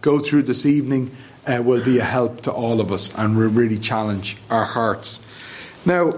go through this evening uh, will be a help to all of us and will really challenge our hearts. Now,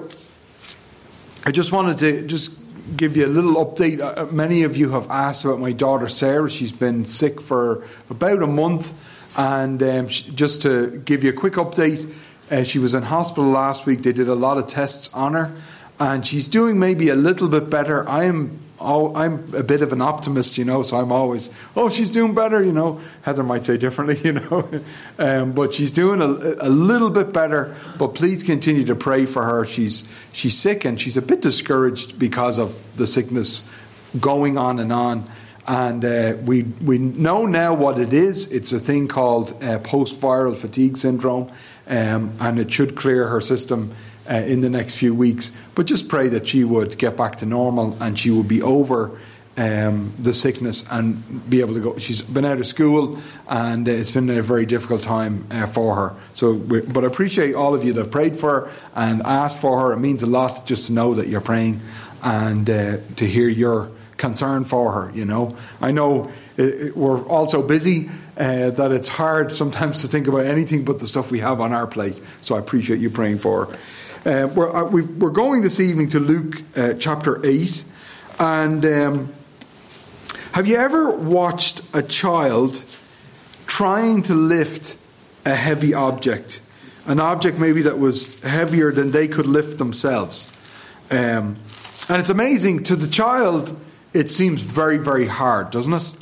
I just wanted to just give you a little update. Uh, many of you have asked about my daughter Sarah. She's been sick for about a month, and um, just to give you a quick update, uh, she was in hospital last week. They did a lot of tests on her, and she's doing maybe a little bit better. I am oh, I'm a bit of an optimist, you know, so I'm always, oh, she's doing better, you know. Heather might say differently, you know, um, but she's doing a, a, little bit better. But please continue to pray for her. She's she's sick and she's a bit discouraged because of the sickness going on and on. And uh, we we know now what it is. It's a thing called uh, post viral fatigue syndrome, um, and it should clear her system uh, in the next few weeks. But just pray that she would get back to normal and she would be over um, the sickness and be able to go. She's been out of school and uh, it's been a very difficult time uh, for her. So, but I appreciate all of you that have prayed for her and asked for her. It means a lot just to know that you're praying and uh, to hear your concern for her. You know, I know it, we're also busy uh, that it's hard sometimes to think about anything but the stuff we have on our plate. So I appreciate you praying for her. Uh, we're, uh, we are going this evening to Luke uh, chapter 8. And um, have you ever watched a child trying to lift a heavy object? An object maybe that was heavier than they could lift themselves. Um, and it's amazing to the child, it seems very, very hard, doesn't it?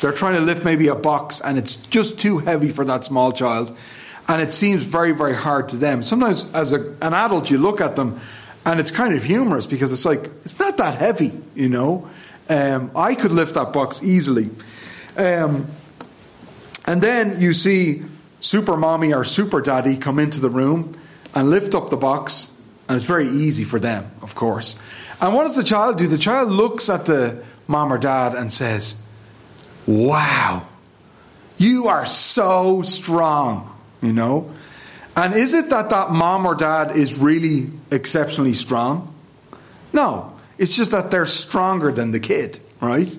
They're trying to lift maybe a box and it's just too heavy for that small child and it seems very, very hard to them. Sometimes, as a, an adult, you look at them and it's kind of humorous because it's like, it's not that heavy, you know. Um, I could lift that box easily. Um, and then you see super mommy or super daddy come into the room and lift up the box, and it's very easy for them, of course. And what does the child do? The child looks at the mom or dad and says, Wow, you are so strong you know? And is it that that mom or dad is really exceptionally strong? No, it's just that they're stronger than the kid, right?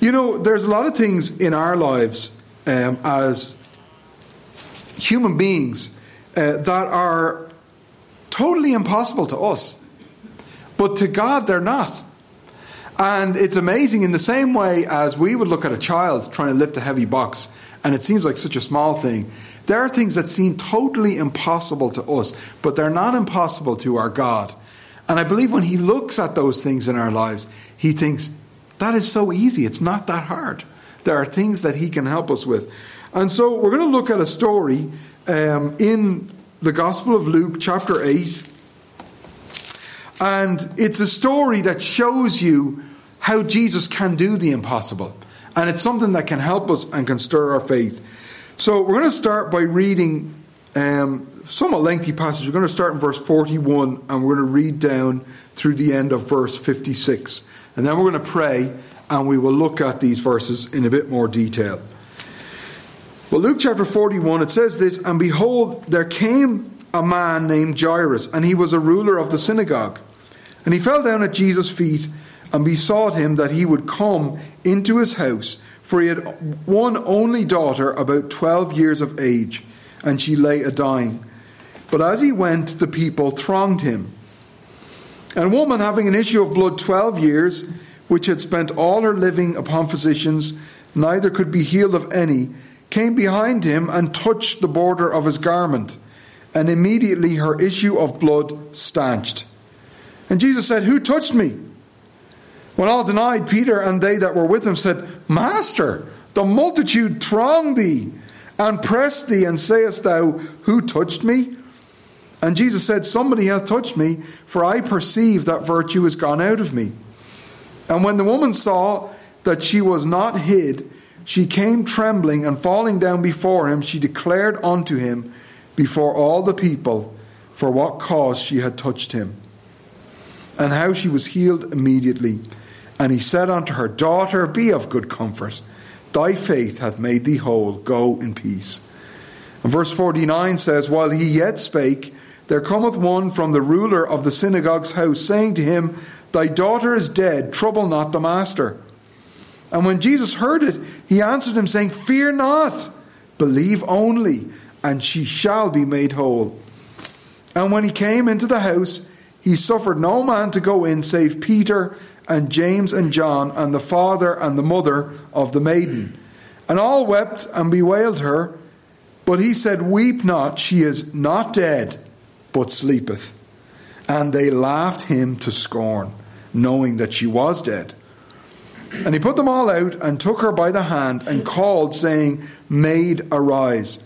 You know, there's a lot of things in our lives um, as human beings uh, that are totally impossible to us, but to God, they're not. And it's amazing in the same way as we would look at a child trying to lift a heavy box, and it seems like such a small thing. There are things that seem totally impossible to us, but they're not impossible to our God. And I believe when He looks at those things in our lives, He thinks, that is so easy. It's not that hard. There are things that He can help us with. And so we're going to look at a story um, in the Gospel of Luke, chapter 8. And it's a story that shows you how Jesus can do the impossible. And it's something that can help us and can stir our faith. So we're going to start by reading um, somewhat lengthy passage. We're going to start in verse 41 and we're going to read down through the end of verse 56. And then we're going to pray and we will look at these verses in a bit more detail. Well, Luke chapter 41, it says this And behold, there came a man named Jairus, and he was a ruler of the synagogue. And he fell down at Jesus' feet and besought him that he would come into his house for he had one only daughter about twelve years of age, and she lay a dying. But as he went, the people thronged him. And a woman having an issue of blood twelve years, which had spent all her living upon physicians, neither could be healed of any, came behind him and touched the border of his garment, and immediately her issue of blood stanched. And Jesus said, Who touched me? When all denied, Peter and they that were with him said, Master, the multitude throng thee and press thee, and sayest thou, Who touched me? And Jesus said, Somebody hath touched me, for I perceive that virtue is gone out of me. And when the woman saw that she was not hid, she came trembling, and falling down before him, she declared unto him before all the people for what cause she had touched him, and how she was healed immediately. And he said unto her, Daughter, be of good comfort. Thy faith hath made thee whole. Go in peace. And verse 49 says, While he yet spake, there cometh one from the ruler of the synagogue's house, saying to him, Thy daughter is dead, trouble not the master. And when Jesus heard it, he answered him, saying, Fear not, Believe only, and she shall be made whole. And when he came into the house, he suffered no man to go in save Peter and James and John and the father and the mother of the maiden. And all wept and bewailed her. But he said, Weep not, she is not dead, but sleepeth. And they laughed him to scorn, knowing that she was dead. And he put them all out and took her by the hand and called, saying, Maid, arise.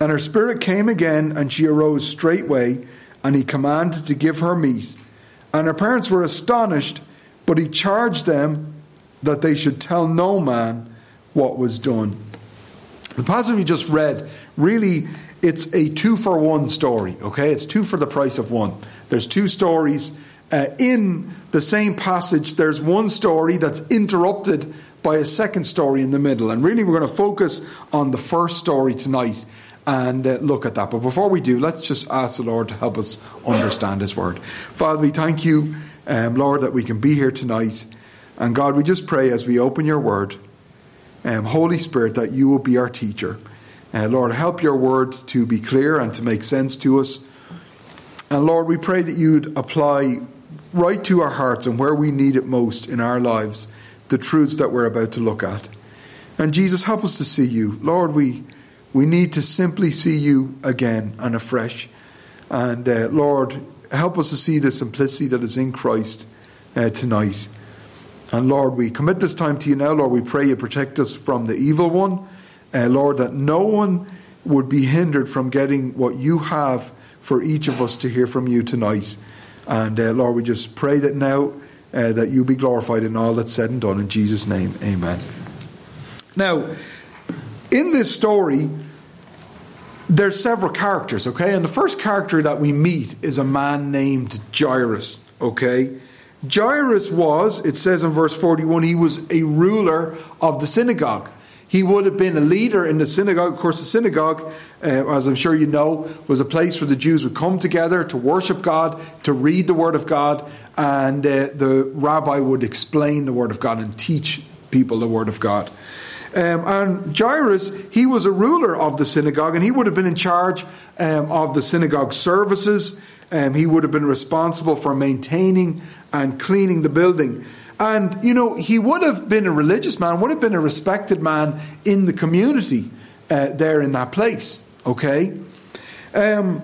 And her spirit came again, and she arose straightway, and he commanded to give her meat. And her parents were astonished, but he charged them that they should tell no man what was done. The passage we just read really it's a two for one story, okay? It's two for the price of one. There's two stories uh, in the same passage. There's one story that's interrupted by a second story in the middle. And really, we're going to focus on the first story tonight and uh, look at that. But before we do, let's just ask the Lord to help us understand His word. Father, we thank you, um, Lord, that we can be here tonight. And God, we just pray as we open your word, um, Holy Spirit, that you will be our teacher. Uh, Lord, help your word to be clear and to make sense to us. And Lord, we pray that you'd apply right to our hearts and where we need it most in our lives the truths that we're about to look at. And Jesus, help us to see you. Lord, we we need to simply see you again and afresh. And uh, Lord, help us to see the simplicity that is in Christ uh, tonight. And Lord, we commit this time to you now. Lord, we pray you protect us from the evil one. Uh, Lord, that no one would be hindered from getting what you have for each of us to hear from you tonight. And uh, Lord, we just pray that now uh, that you be glorified in all that's said and done. In Jesus' name, amen. Now, in this story, there's several characters, okay? And the first character that we meet is a man named Jairus, okay? Jairus was, it says in verse 41, he was a ruler of the synagogue. He would have been a leader in the synagogue. Of course, the synagogue, uh, as I'm sure you know, was a place where the Jews would come together to worship God, to read the Word of God, and uh, the rabbi would explain the Word of God and teach people the Word of God. Um, and Jairus, he was a ruler of the synagogue, and he would have been in charge um, of the synagogue services. Um, he would have been responsible for maintaining and cleaning the building. And, you know, he would have been a religious man, would have been a respected man in the community uh, there in that place. Okay? Um,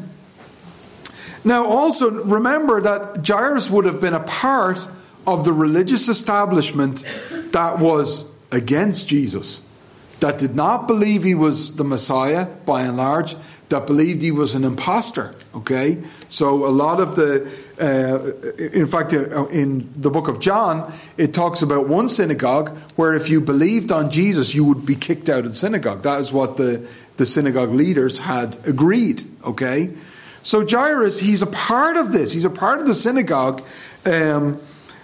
now, also remember that Jairus would have been a part of the religious establishment that was against Jesus, that did not believe he was the Messiah by and large, that believed he was an impostor. Okay? So a lot of the, uh, in fact, uh, in the book of John, it talks about one synagogue where if you believed on Jesus, you would be kicked out of the synagogue. That is what the, the synagogue leaders had agreed. Okay? So Jairus, he's a part of this. He's a part of the synagogue um,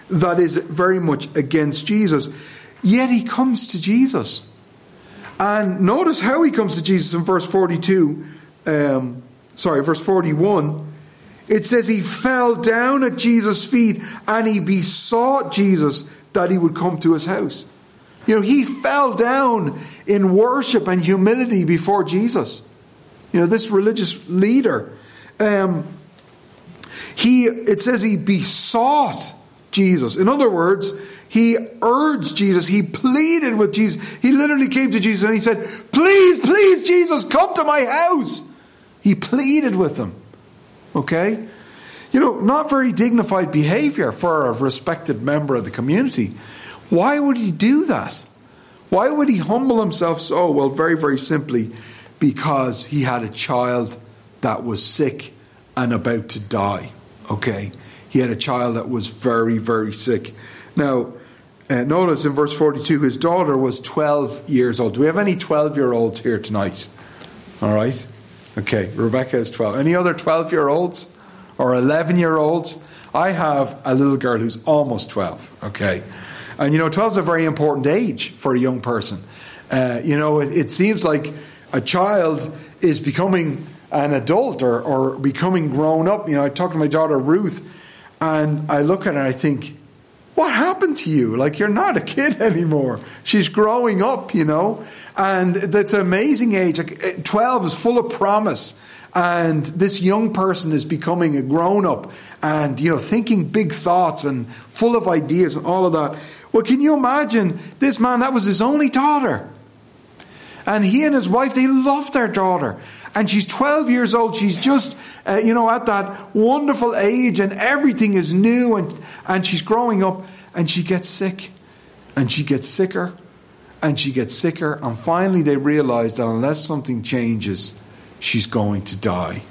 that is very much against Jesus. Yet he comes to Jesus. And notice how he comes to Jesus in verse 42. Um, sorry, verse 41. It says he fell down at Jesus' feet and he besought Jesus that he would come to his house. You know, he fell down in worship and humility before Jesus. You know, this religious leader. Um, he it says he besought Jesus. In other words, he urged Jesus. He pleaded with Jesus. He literally came to Jesus and he said, Please, please, Jesus, come to my house. He pleaded with him. Okay? You know, not very dignified behavior for a respected member of the community. Why would he do that? Why would he humble himself so? Well, very, very simply, because he had a child that was sick and about to die. Okay? He had a child that was very, very sick. Now, uh, notice in verse 42, his daughter was 12 years old. Do we have any 12 year olds here tonight? All right. Okay, Rebecca is 12. Any other 12 year olds or 11 year olds? I have a little girl who's almost 12. Okay. And you know, 12 is a very important age for a young person. Uh, you know, it, it, seems like a child is becoming an adult or, or becoming grown up. You know, I talk to my daughter Ruth and I look at her and I think, What happened to you? Like, you're not a kid anymore. She's growing up, you know. And that's an amazing age. Like, eh, 12 is full of promise. And this young person is becoming a grown up and, you know, thinking big thoughts and full of ideas and all of that. Well, can you imagine this man? That was his only daughter. And he and his wife, they loved their daughter. And she's 12 years old. She's just, uh, you know, at that wonderful age, and everything is new, and, and she's growing up, and she gets sick. And she gets sicker, and she gets sicker. And finally, they realize that unless something changes, she's going to die.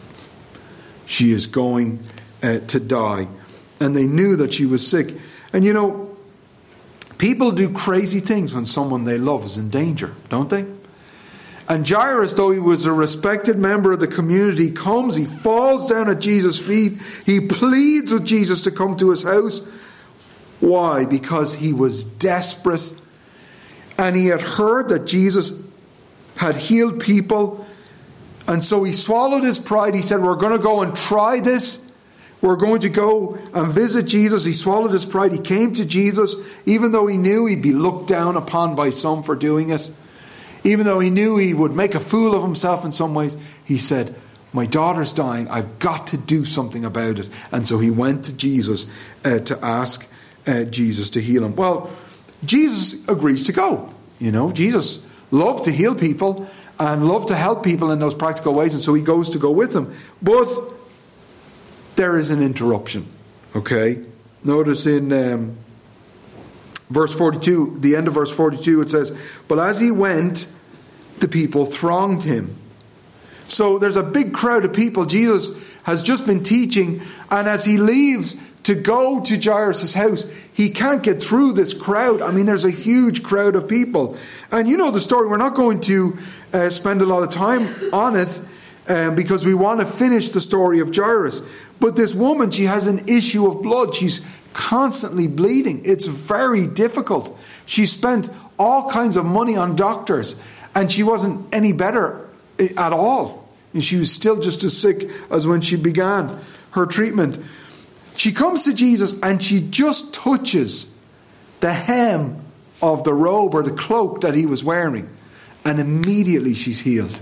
She is going uh, to die. And they knew that she was sick. And you know, people do crazy things when someone they love is in danger, don't they? And Jairus, though he was a respected member of the community, comes, he falls down at Jesus' feet, he pleads with Jesus to come to his house. Why? Because he was desperate and he had heard that Jesus had healed people. And so he swallowed his pride. He said, We're going to go and try this. We're going to go and visit Jesus. He swallowed his pride. He came to Jesus, even though he knew he'd be looked down upon by some for doing it. Even though he knew he would make a fool of himself in some ways, he said, My daughter's dying. I've got to do something about it. And so he went to Jesus uh, to ask uh, Jesus to heal him. Well, Jesus agrees to go. You know, Jesus loved to heal people and loved to help people in those practical ways. And so he goes to go with them. But there is an interruption. Okay? Notice in. Um, Verse 42, the end of verse 42, it says, But as he went, the people thronged him. So there's a big crowd of people. Jesus has just been teaching, and as he leaves to go to Jairus' house, he can't get through this crowd. I mean, there's a huge crowd of people. And you know the story. We're not going to uh, spend a lot of time on it um, because we want to finish the story of Jairus. But this woman, she has an issue of blood. She's constantly bleeding. It's very difficult. She spent all kinds of money on doctors, and she wasn't any better at all. And she was still just as sick as when she began her treatment. She comes to Jesus and she just touches the hem of the robe or the cloak that he was wearing, and immediately she's healed.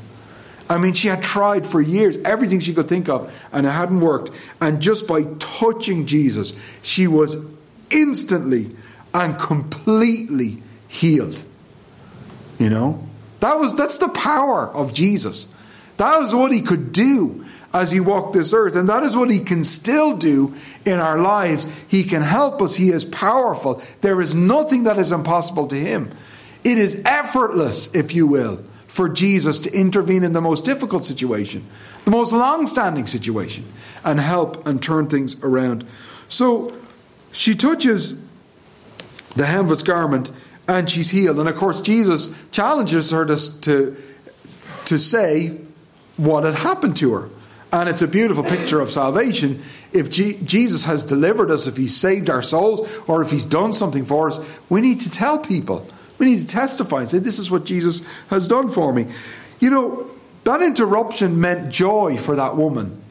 I mean, she had tried for years everything she could think of, and it hadn't worked. And just by touching Jesus, she was instantly and completely healed. You know? That was that's the power of Jesus. That was what he could do as he walked this earth, and that is what he can still do in our lives. He can help us. He is powerful. There is nothing that is impossible to him. It is effortless, if you will for Jesus to intervene in the most difficult situation, the most long standing situation, and help and turn things around. So she touches the hem of his garment and she's healed. And of course, Jesus challenges her to, to, to say what had happened to her. And it's a beautiful picture of salvation. If G- Jesus has delivered us, if he's saved our souls, or if he's done something for us, we need to tell people. We need to testify and say, This is what Jesus has done for me. You know, that interruption meant joy for that woman,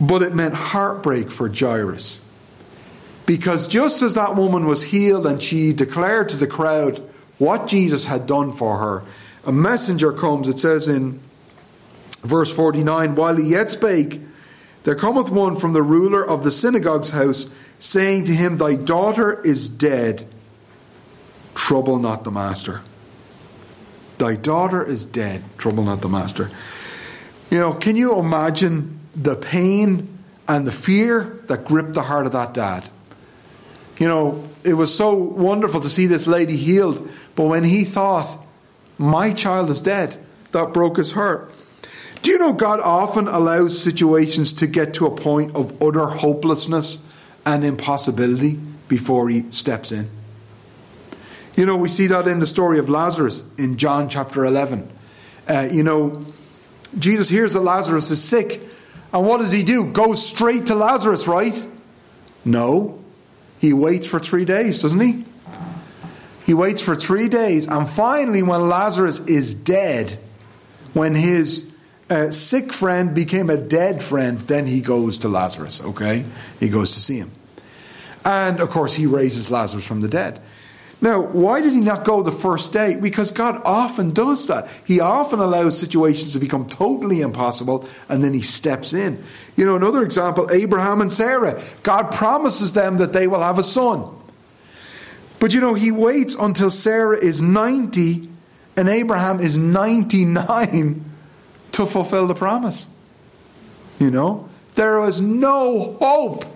but it meant heartbreak for Jairus. Because just as that woman was healed and she declared to the crowd what Jesus had done for her, a messenger comes, it says in verse 49 While he yet spake, there cometh one from the ruler of the synagogue's house, saying to him, Thy daughter is dead trouble not the master. Thy daughter is dead, trouble not the master. You know, can you imagine the pain and the fear that gripped the heart of that dad? You know, it was so wonderful to see this lady healed, but when he thought, my child is dead, that broke his heart. Do you know God often allows situations to get to a point of utter hopelessness and impossibility before he steps in? You know, we see that in the story of Lazarus in John chapter 11. Uh, you know, Jesus hears that Lazarus is sick, and what does he do? Goes straight to Lazarus, right? No. He waits for three days, doesn't he? He waits for three days, and finally, when Lazarus is dead, when his uh, sick friend became a dead friend, then he goes to Lazarus, okay? He goes to see him. And of course, he raises Lazarus from the dead. Now, why did he not go the first day? Because God often does that. He often allows situations to become totally impossible and then he steps in. You know, another example Abraham and Sarah. God promises them that they will have a son. But you know, he waits until Sarah is 90 and Abraham is 99 to fulfill the promise. You know, there was no hope,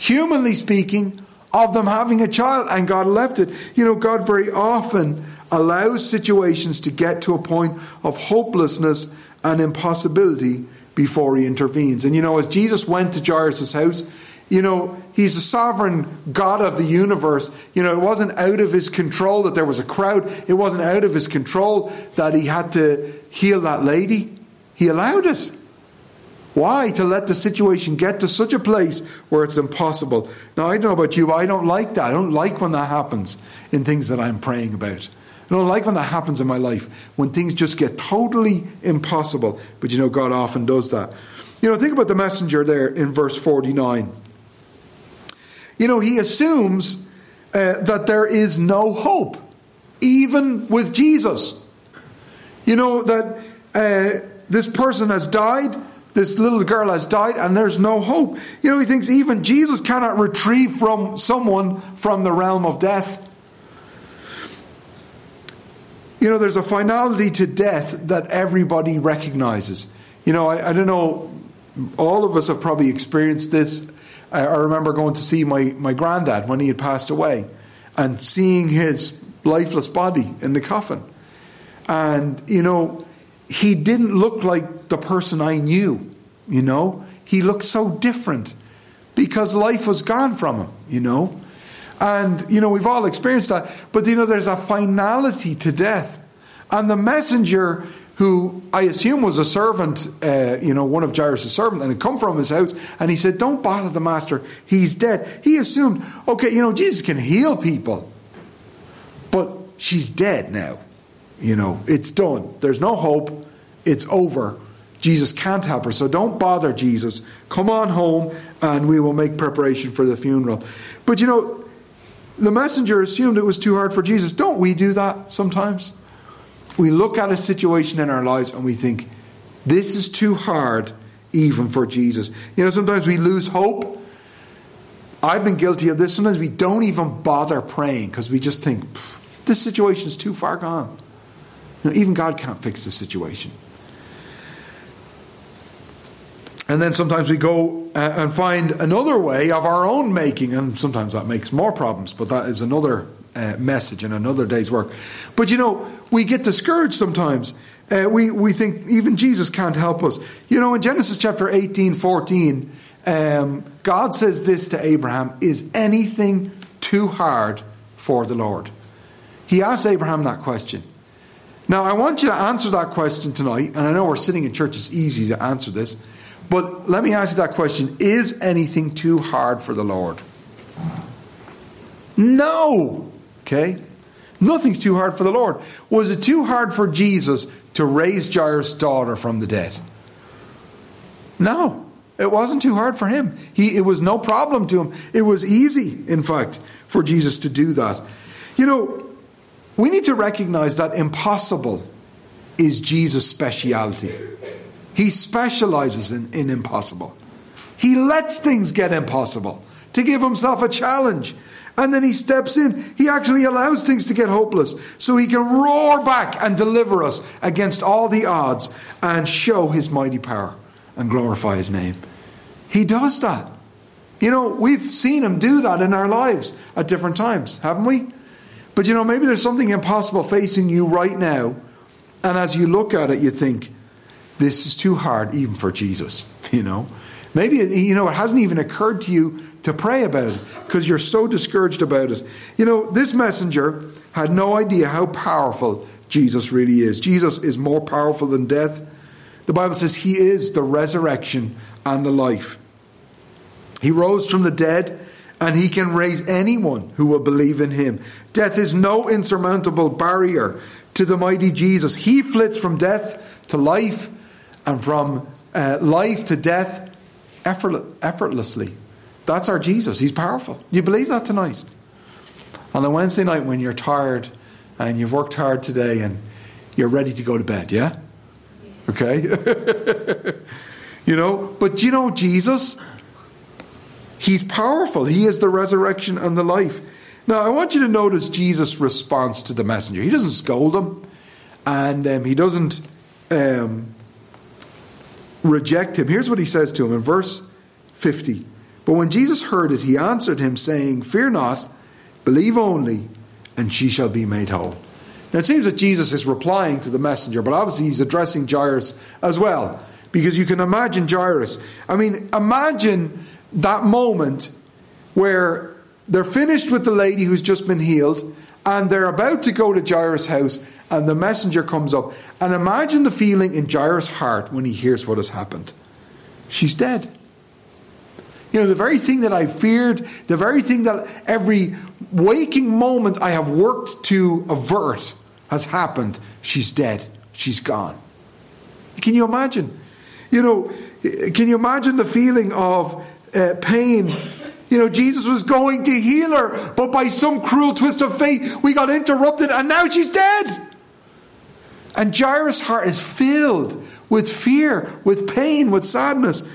humanly speaking, of them having a child, and God left it. You know, God very often allows situations to get to a point of hopelessness and impossibility before he intervenes. And you know, as Jesus went to Jairus' house, you know, he's a sovereign God of the universe. You know, it wasn't out of his control that there was a crowd. It wasn't out of his control that he had to heal that lady. He allowed it. Why? To let the situation get to such a place where it's impossible. Now, I don't know about you, but I don't like that. I don't like when that happens in things that I'm praying about. I don't like when that happens in my life, when things just get totally impossible. But you know, God often does that. You know, think about the messenger there in verse 49. You know, he assumes uh, that there is no hope, even with Jesus. You know, that uh, this person has died this little girl has died and there's no hope. You know, he thinks even Jesus cannot retrieve from someone from the realm of death. You know, there's a finality to death that everybody recognizes. You know, I, I don't know, all of us have probably experienced this. I, I remember going to see my, my granddad when he had passed away and seeing his lifeless body in the coffin. And, you know, he didn't look like the person I knew, you know. He looked so different because life was gone from him, you know. And, you know, we've all experienced that. But, you know, there's a finality to death. And the messenger, who I assume was a servant, uh, you know, one of Jairus' servants, and had come from his house, and he said, Don't bother the master, he's dead. He assumed, okay, you know, Jesus can heal people, but she's dead now. You know, it's done. There's no hope. It's over. Jesus can't help her. So don't bother Jesus. Come on home and we will make preparation for the funeral. But you know, the messenger assumed it was too hard for Jesus. Don't we do that sometimes? We look at a situation in our lives and we think, this is too hard even for Jesus. You know, sometimes we lose hope. I've been guilty of this. Sometimes we don't even bother praying because we just think, this situation is too far gone. Even God can't fix the situation. And then sometimes we go uh, and find another way of our own making, and sometimes that makes more problems, but that is another uh, message and another day's work. But you know, we get discouraged sometimes. Uh, we, we think even Jesus can't help us. You know, in Genesis chapter 18 14, um, God says this to Abraham Is anything too hard for the Lord? He asks Abraham that question. Now, I want you to answer that question tonight, and I know we're sitting in church, it's easy to answer this, but let me ask you that question Is anything too hard for the Lord? No. Okay? Nothing's too hard for the Lord. Was it too hard for Jesus to raise Jairus' daughter from the dead? No. It wasn't too hard for him. He, it was no problem to him. It was easy, in fact, for Jesus to do that. You know, we need to recognize that impossible is Jesus' speciality. He specializes in, in impossible. He lets things get impossible to give himself a challenge. And then he steps in. He actually allows things to get hopeless so he can roar back and deliver us against all the odds and show his mighty power and glorify his name. He does that. You know, we've seen him do that in our lives at different times, haven't we? But you know, maybe there's something impossible facing you right now, and as you look at it, you think, this is too hard even for Jesus, you know? Maybe, you know, it hasn't even occurred to you to pray about it because you're so discouraged about it. You know, this messenger had no idea how powerful Jesus really is. Jesus is more powerful than death. The Bible says he is the resurrection and the life. He rose from the dead and he can raise anyone who will believe in him. Death is no insurmountable barrier to the mighty Jesus. He flits from death to life and from uh, life to death effortlessly. That's our Jesus. He's powerful. You believe that tonight? On a Wednesday night when you're tired and you've worked hard today and you're ready to go to bed, yeah? Okay? you know, but do you know Jesus? He's powerful. He is the resurrection and the life. Now, I want you to notice Jesus' response to the messenger. He doesn't scold him, and um, he doesn't um, reject him. Here's what he says to him in verse 50. But when Jesus heard it, he answered him, saying, Fear not, believe only, and she shall be made whole. Now, it seems that Jesus is replying to the messenger, but obviously he's addressing Jairus as well, because you can imagine Jairus. I mean, imagine that moment where they're finished with the lady who's just been healed, and they're about to go to Jairus' house, and the messenger comes up. And imagine the feeling in Jairus' heart when he hears what has happened. She's dead. You know, the very thing that I feared, the very thing that every waking moment I have worked to avert has happened. She's dead. She's gone. Can you imagine? You know, can you imagine the feeling of uh, pain you know, Jesus was going to heal her, but by some cruel twist of fate, we got interrupted and now she's dead. And Jairus' heart is filled with fear, with pain, with sadness.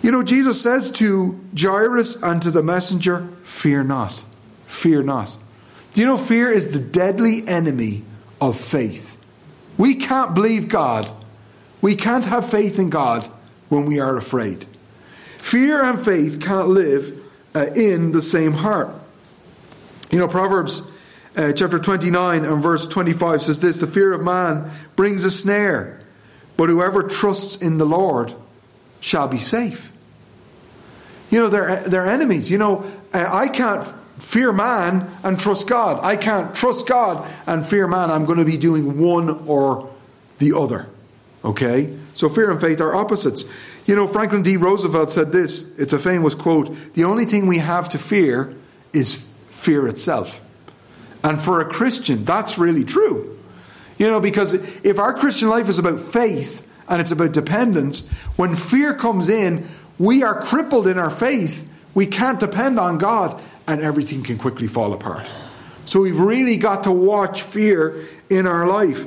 You know, Jesus says to Jairus and to the messenger, Fear not, fear not. Do you know fear is the deadly enemy of faith? We can't believe God, we can't have faith in God when we are afraid. Fear and faith can't live uh, in the same heart. You know, Proverbs uh, chapter 29 and verse 25 says this The fear of man brings a snare, but whoever trusts in the Lord shall be safe. You know, they're, they're enemies. You know, uh, I can't fear man and trust God. I can't trust God and fear man. I'm going to be doing one or the other. Okay? So fear and faith are opposites. You know, Franklin D. Roosevelt said this. It's a famous quote The only thing we have to fear is fear itself. And for a Christian, that's really true. You know, because if our Christian life is about faith and it's about dependence, when fear comes in, we are crippled in our faith. We can't depend on God, and everything can quickly fall apart. So we've really got to watch fear in our life.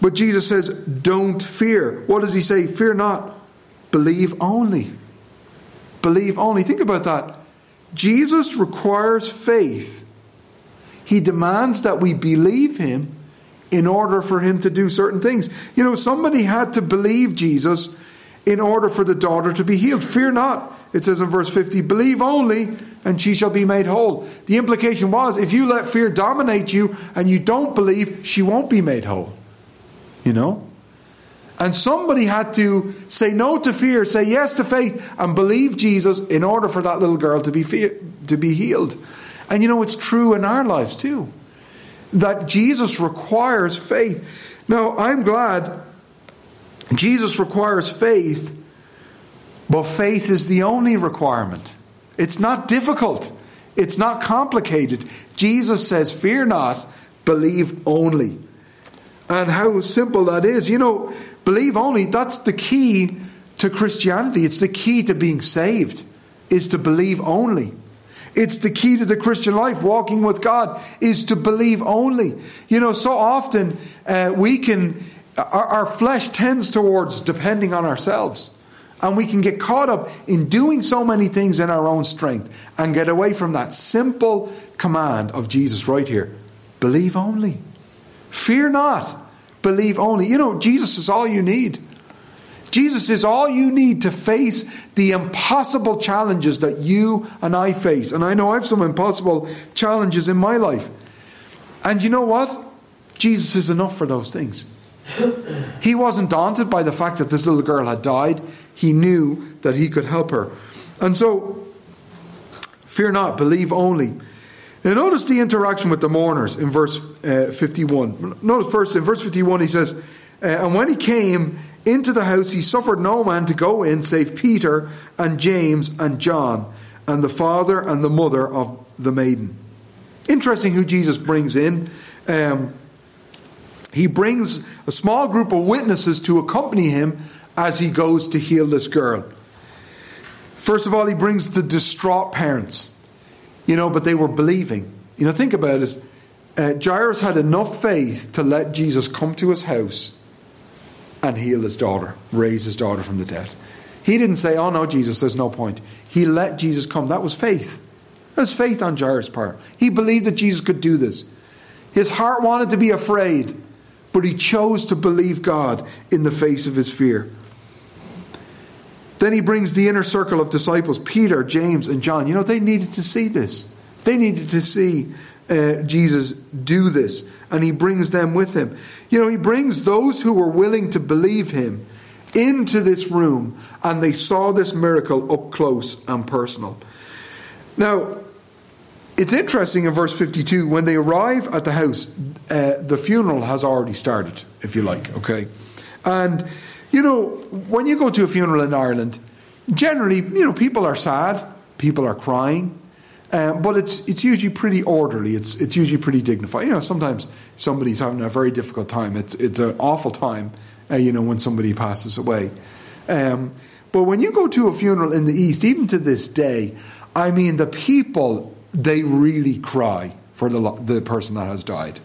But Jesus says, Don't fear. What does he say? Fear not. Believe only. Believe only. Think about that. Jesus requires faith. He demands that we believe him in order for him to do certain things. You know, somebody had to believe Jesus in order for the daughter to be healed. Fear not, it says in verse 50, believe only, and she shall be made whole. The implication was if you let fear dominate you and you don't believe, she won't be made whole. You know? And somebody had to say no to fear, say yes to faith, and believe Jesus in order for that little girl to be, to be healed. And you know, it's true in our lives too. That Jesus requires faith. Now, I'm glad Jesus requires faith, but faith is the only requirement. It's not difficult, it's not complicated. Jesus says, Fear not, believe only. And how simple that is. You know, Believe only, that's the key to Christianity. It's the key to being saved, is to believe only. It's the key to the Christian life, walking with God, is to believe only. You know, so often uh, we can, our, our flesh tends towards depending on ourselves. And we can get caught up in doing so many things in our own strength and get away from that simple command of Jesus right here believe only. Fear not. Believe only. You know, Jesus is all you need. Jesus is all you need to face the impossible challenges that you and I face. And I know I have some impossible challenges in my life. And you know what? Jesus is enough for those things. He wasn't daunted by the fact that this little girl had died. He knew that he could help her. And so, fear not, believe only. Now, notice the interaction with the mourners in verse uh, 51. Notice first in verse 51, he says, uh, And when he came into the house, he suffered no man to go in save Peter and James and John, and the father and the mother of the maiden. Interesting who Jesus brings in. Um, he brings a small group of witnesses to accompany him as he goes to heal this girl. First of all, he brings the distraught parents, you know, but they were believing. You know, think about it. Uh, Jairus had enough faith to let Jesus come to his house and heal his daughter, raise his daughter from the dead. He didn't say, Oh no, Jesus, there's no point. He let Jesus come. That was faith. That was faith on Jairus' part. He believed that Jesus could do this. His heart wanted to be afraid, but he chose to believe God in the face of his fear. Then he brings the inner circle of disciples, Peter, James, and John. You know, they needed to see this. They needed to see uh, Jesus do this, and he brings them with him. You know, he brings those who were willing to believe him into this room, and they saw this miracle up close and personal. Now, it's interesting in verse 52 when they arrive at the house, uh, the funeral has already started, if you like, okay? And, you know, when you go to a funeral in Ireland, generally, you know, people are sad, people are crying, um, but it's it's usually pretty orderly. It's it's usually pretty dignified. You know, sometimes somebody's having a very difficult time. It's it's an awful time, uh, you know, when somebody passes away. Um, but when you go to a funeral in the East, even to this day, I mean, the people they really cry for the the person that has died.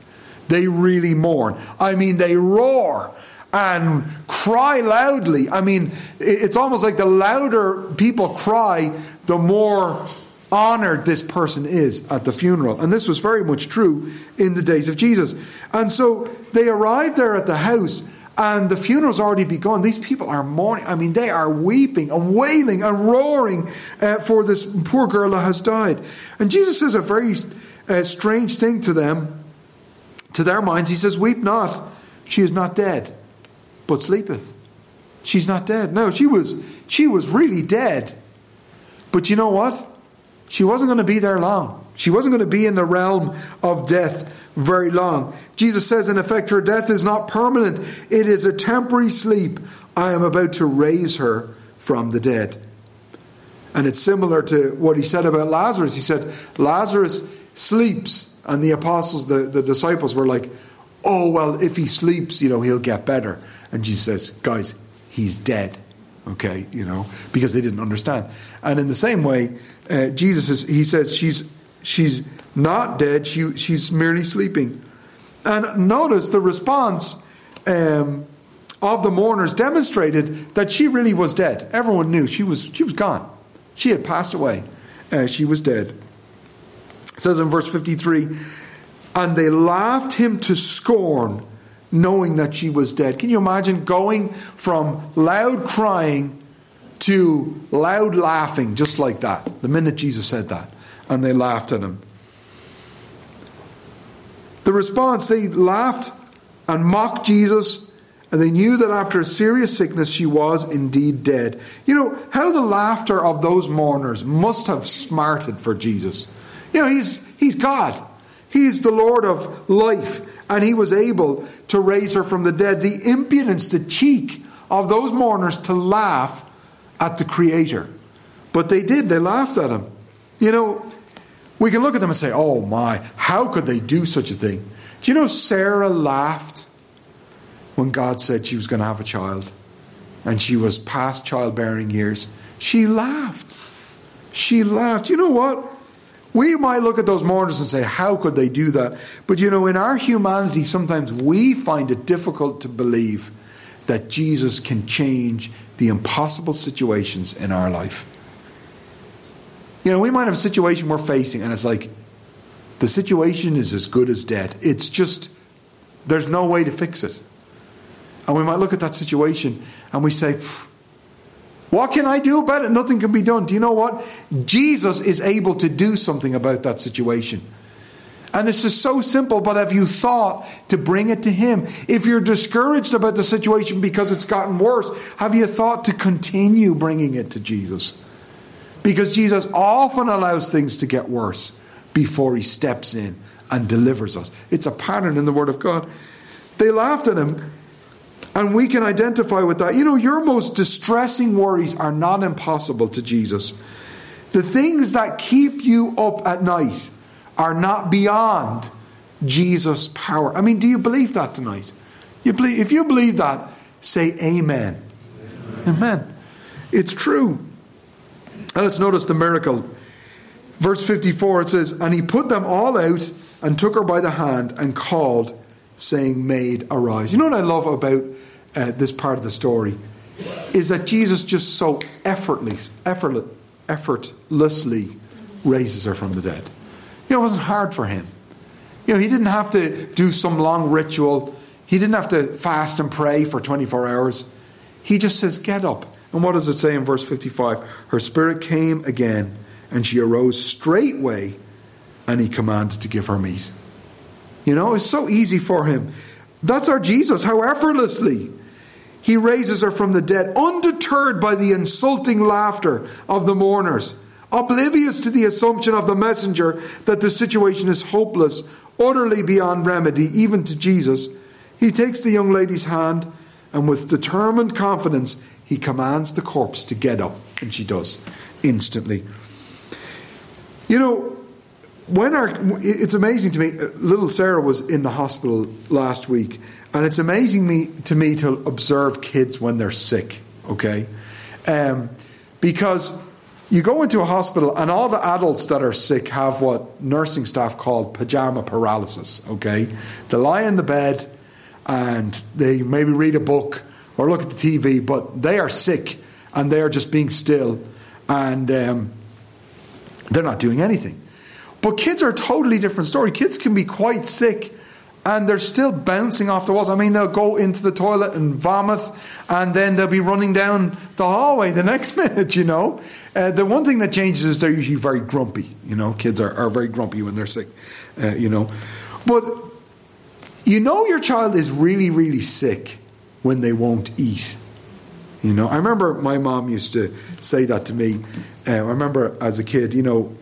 They really mourn. I mean, they roar and cry loudly. I mean, it's almost like the louder people cry, the more honored this person is at the funeral. And this was very much true in the days of Jesus. And so they arrive there at the house, and the funeral's already begun. These people are mourning. I mean, they are weeping and wailing and roaring uh, for this poor girl that has died. And Jesus says a very uh, strange thing to them, to their minds. He says, Weep not, she is not dead, sleepeth. She's not dead. No, she was she was really dead. But you know what? She wasn't going to be there long. She wasn't going to be in the realm of death very long. Jesus says, in effect, her death is not permanent, it is a temporary sleep. I am about to raise her from the dead. And it's similar to what he said about Lazarus. He said, Lazarus sleeps. And the apostles, the, the disciples were like, oh, well, if he sleeps, you know, he'll get better. And Jesus says, guys, he's dead. Okay, you know, because they didn't understand. And in the same way, uh, Jesus is, he says she's she's not dead. She she's merely sleeping. And notice the response um, of the mourners demonstrated that she really was dead. Everyone knew she was she was gone. She had passed away. Uh, she was dead. It says in verse fifty three, and they laughed him to scorn, knowing that she was dead. Can you imagine going from loud crying to loud laughing, just like that, the minute Jesus said that. And they laughed at him. The response, they laughed and mocked Jesus, and they knew that after a serious sickness she was indeed dead. You know, how the laughter of those mourners must have smarted for Jesus. You know, he's, he's God. He's the Lord of life, and he was able to raise her from the dead. The impudence, the cheek of those mourners to laugh at the Creator. But they did, they laughed at him. You know, we can look at them and say, oh my, how could they do such a thing? Do you know Sarah laughed when God said she was going to have a child and she was past childbearing years? She laughed. She laughed. You know what? We might look at those mourners and say, how could they do that? But you know, in our humanity, sometimes we find it difficult to believe that Jesus can change the impossible situations in our life. You know, we might have a situation we're facing, and it's like the situation is as good as dead. It's just, there's no way to fix it. And we might look at that situation and we say, what can I do about it? Nothing can be done. Do you know what? Jesus is able to do something about that situation. And this is so simple, but have you thought to bring it to Him? If you're discouraged about the situation because it's gotten worse, have you thought to continue bringing it to Jesus? Because Jesus often allows things to get worse before He steps in and delivers us. It's a pattern in the Word of God. They laughed at Him, and we can identify with that. You know, your most distressing worries are not impossible to Jesus. The things that keep you up at night are not beyond Jesus' power. I mean, do you believe that tonight? You believe, if you believe that, say amen. Amen. amen. It's true. Let's notice the miracle. Verse 54 it says, And he put them all out and took her by the hand and called, saying, Maid, arise. You know what I love about uh, this part of the story? Is that Jesus just so effortless, effortless, effortlessly raises her from the dead. You know, it wasn't hard for him. You know, he didn't have to do some long ritual. He didn't have to fast and pray for 24 hours. He just says, Get up. And what does it say in verse 55? Her spirit came again, and she arose straightway, and he commanded to give her meat. You know, it's so easy for him. That's our Jesus, how effortlessly he raises her from the dead, undeterred by the insulting laughter of the mourners, oblivious to the assumption of the messenger that the situation is hopeless, utterly beyond remedy, even to Jesus. He takes the young lady's hand and with determined confidence, he commands the corpse to get up, and she does instantly. You know, when our it's amazing to me. Little Sarah was in the hospital last week, and it's amazing me to me to observe kids when they're sick. Okay, um, because you go into a hospital and all the adults that are sick have what nursing staff call pajama paralysis. Okay, they lie in the bed and they maybe read a book or look at the TV, but they are sick and they are just being still and um, they're not doing anything. But kids are a totally different story. Kids can be quite sick and they're still bouncing off the walls. I mean, they'll go into the toilet and vomit, and then they'll be running down the hallway the next minute, you know. Uh, the one thing that changes is they're usually very grumpy, you know. Kids are, are very grumpy when they're sick, uh, you know. But you know your child is really, really sick when they won't eat. You know, I remember my mom used to say that to me. Uh, I remember as a kid, you know,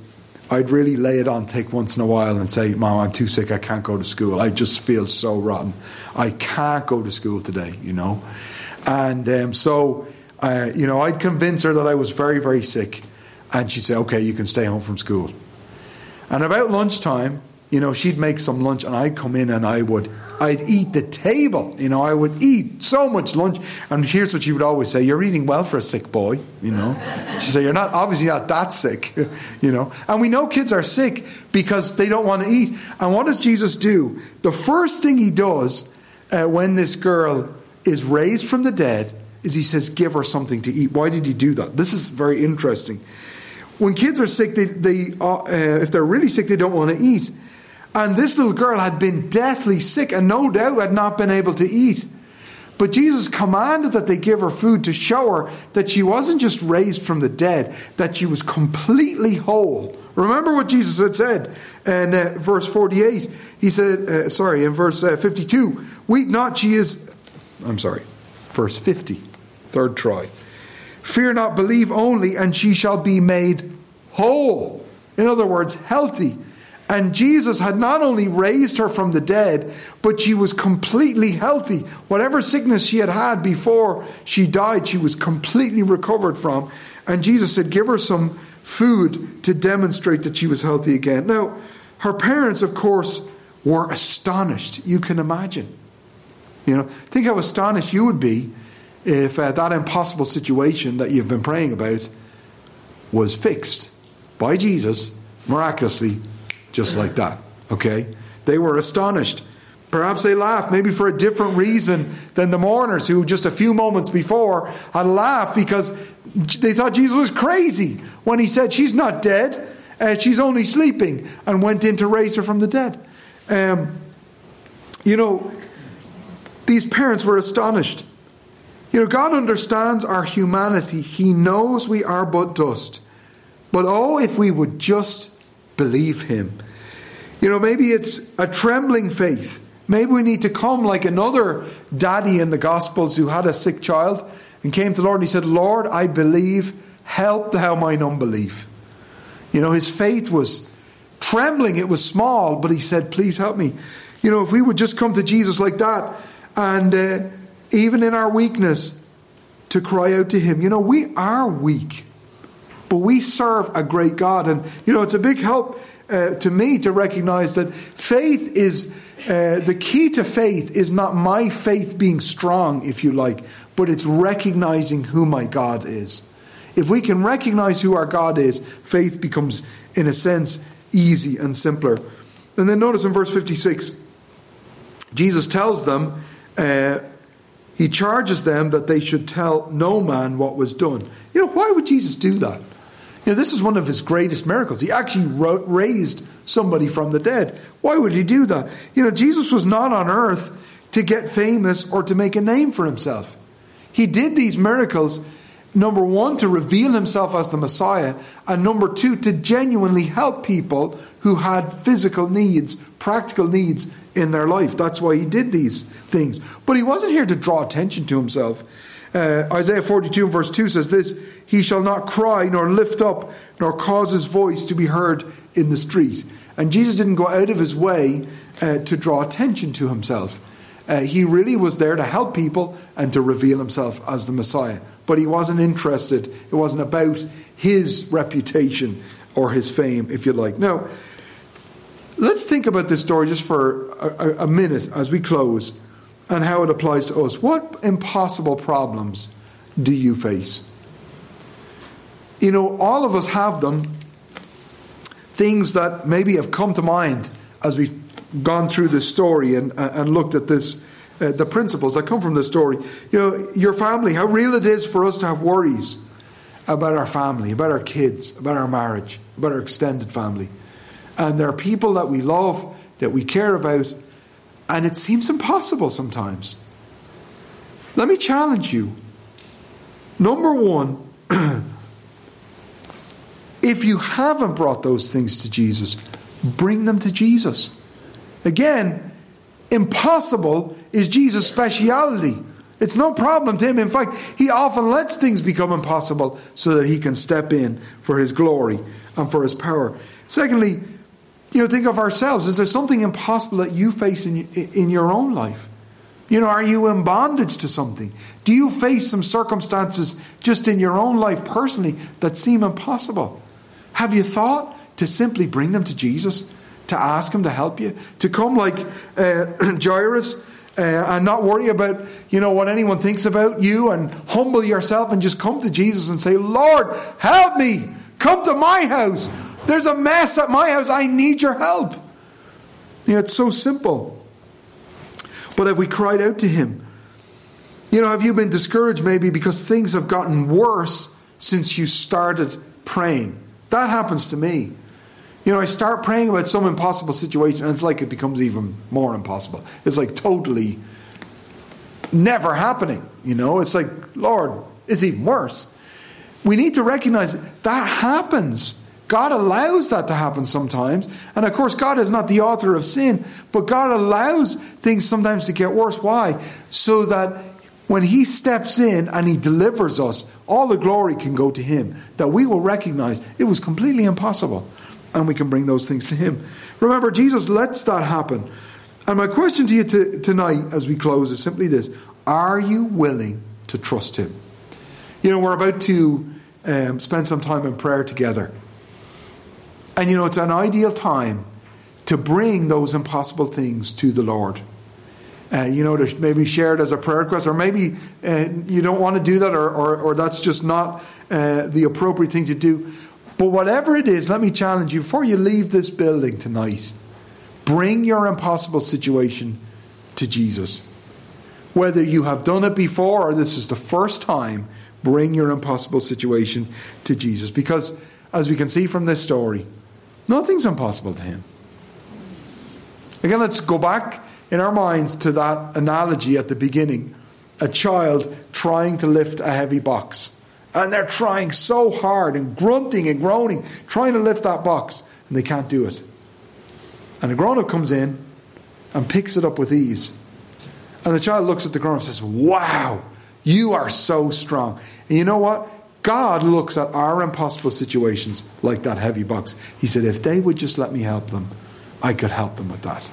I'd really lay it on thick once in a while and say, Mom, I'm too sick, I can't go to school. I just feel so rotten. I can't go to school today, you know. And um, so, uh, you know, I'd convince her that I was very, very sick. And she'd say, Okay, you can stay home from school. And about lunchtime, you know, she'd make some lunch and I'd come in and I would I'd eat the table. You know, I would eat so much lunch. And here's what she would always say: "You're eating well for a sick boy." You know, she said, "You're not obviously not that sick." you know, and we know kids are sick because they don't want to eat. And what does Jesus do? The first thing he does uh, when this girl is raised from the dead is he says, "Give her something to eat." Why did he do that? This is very interesting. When kids are sick, they, they uh, if they're really sick, they don't want to eat. And this little girl had been deathly sick and no doubt had not been able to eat. But Jesus commanded that they give her food to show her that she wasn't just raised from the dead, that she was completely whole. Remember what Jesus had said in uh, verse 48. He said, uh, sorry, in verse uh, 52, Weep not, she is, I'm sorry, verse 50, third try. Fear not, believe only, and she shall be made whole. In other words, healthy and Jesus had not only raised her from the dead, but she was completely healthy. Whatever sickness she had had before she died, she was completely recovered from. And Jesus said, Give her some food to demonstrate that she was healthy again. Now, her parents, of course, were astonished. You can imagine. You know, think how astonished you would be if uh, that impossible situation that you've been praying about was fixed by Jesus miraculously just like that. Okay? They were astonished. Perhaps they laughed, maybe for a different reason than the mourners who just a few moments before had laughed because they thought Jesus was crazy when he said, She's not dead, uh, she's only sleeping, and went in to raise her from the dead. Um, you know, these parents were astonished. You know, God understands our humanity, He knows we are but dust. But oh, if we would just believe Him. You know, maybe it's a trembling faith. Maybe we need to come like another daddy in the Gospels who had a sick child and came to the Lord and he said, Lord, I believe, help thou mine unbelief. You know, his faith was trembling, it was small, but he said, Please help me. You know, if we would just come to Jesus like that and uh, even in our weakness, to cry out to him. You know, we are weak. But we serve a great God. And, you know, it's a big help uh, to me to recognize that faith is. Uh, the key to faith is not my faith being strong, if you like, but it's recognizing who my God is. If we can recognize who our God is, faith becomes, in a sense, easy and simpler. And then notice in verse 56, Jesus tells them, uh, he charges them that they should tell no man what was done. You know, why would Jesus do that? You know, this is one of his greatest miracles. He actually raised somebody from the dead. Why would he do that? You know, Jesus was not on earth to get famous or to make a name for himself. He did these miracles, number one, to reveal himself as the Messiah, and number two, to genuinely help people who had physical needs, practical needs in their life. That's why he did these things. But he wasn't here to draw attention to himself. Uh, Isaiah 42 verse 2 says this He shall not cry, nor lift up, nor cause his voice to be heard in the street. And Jesus didn't go out of his way uh, to draw attention to himself. Uh, he really was there to help people and to reveal himself as the Messiah. But he wasn't interested, it wasn't about his reputation or his fame, if you like. Now, let's think about this story just for a, a minute as we close and how it applies to us. What impossible problems do you face? You know, all of us have them. Things that maybe have come to mind as we've gone through this story and, and looked at this, uh, the principles that come from this story. You know, your family, how real it is for us to have worries about our family, about our kids, about our marriage, about our extended family. And there are people that we love, that we care about, and it seems impossible sometimes. Let me challenge you. Number one, if you haven't brought those things to Jesus, bring them to Jesus. Again, impossible is Jesus' speciality. It's no problem to him. In fact, he often lets things become impossible so that he can step in for his glory and for his power. Secondly, you know, think of ourselves. Is there something impossible that you face in, in your own life? You know, are you in bondage to something? Do you face some circumstances just in your own life personally that seem impossible? Have you thought to simply bring them to Jesus, to ask Him to help you, to come like uh, Jairus uh, and not worry about, you know, what anyone thinks about you and humble yourself and just come to Jesus and say, Lord, help me. Come to my house. There's a mess at my house. I need your help. You know, it's so simple. But have we cried out to Him? You know, have you been discouraged maybe because things have gotten worse since you started praying? That happens to me. You know, I start praying about some impossible situation, and it's like it becomes even more impossible. It's like totally never happening. You know, it's like, Lord, it's even worse. We need to recognize that, that happens. God allows that to happen sometimes. And of course, God is not the author of sin, but God allows things sometimes to get worse. Why? So that when He steps in and He delivers us, all the glory can go to Him. That we will recognize it was completely impossible. And we can bring those things to Him. Remember, Jesus lets that happen. And my question to you to, tonight as we close is simply this Are you willing to trust Him? You know, we're about to um, spend some time in prayer together. And you know, it's an ideal time to bring those impossible things to the Lord. Uh, you know, to maybe share it as a prayer request, or maybe uh, you don't want to do that, or, or, or that's just not uh, the appropriate thing to do. But whatever it is, let me challenge you before you leave this building tonight, bring your impossible situation to Jesus. Whether you have done it before or this is the first time, bring your impossible situation to Jesus. Because, as we can see from this story, Nothing's impossible to him. Again, let's go back in our minds to that analogy at the beginning a child trying to lift a heavy box. And they're trying so hard and grunting and groaning, trying to lift that box, and they can't do it. And a grown up comes in and picks it up with ease. And the child looks at the grown up and says, Wow, you are so strong. And you know what? God looks at our impossible situations like that heavy box. He said, if they would just let me help them, I could help them with that.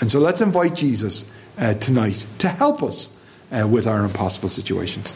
And so let's invite Jesus uh, tonight to help us uh, with our impossible situations.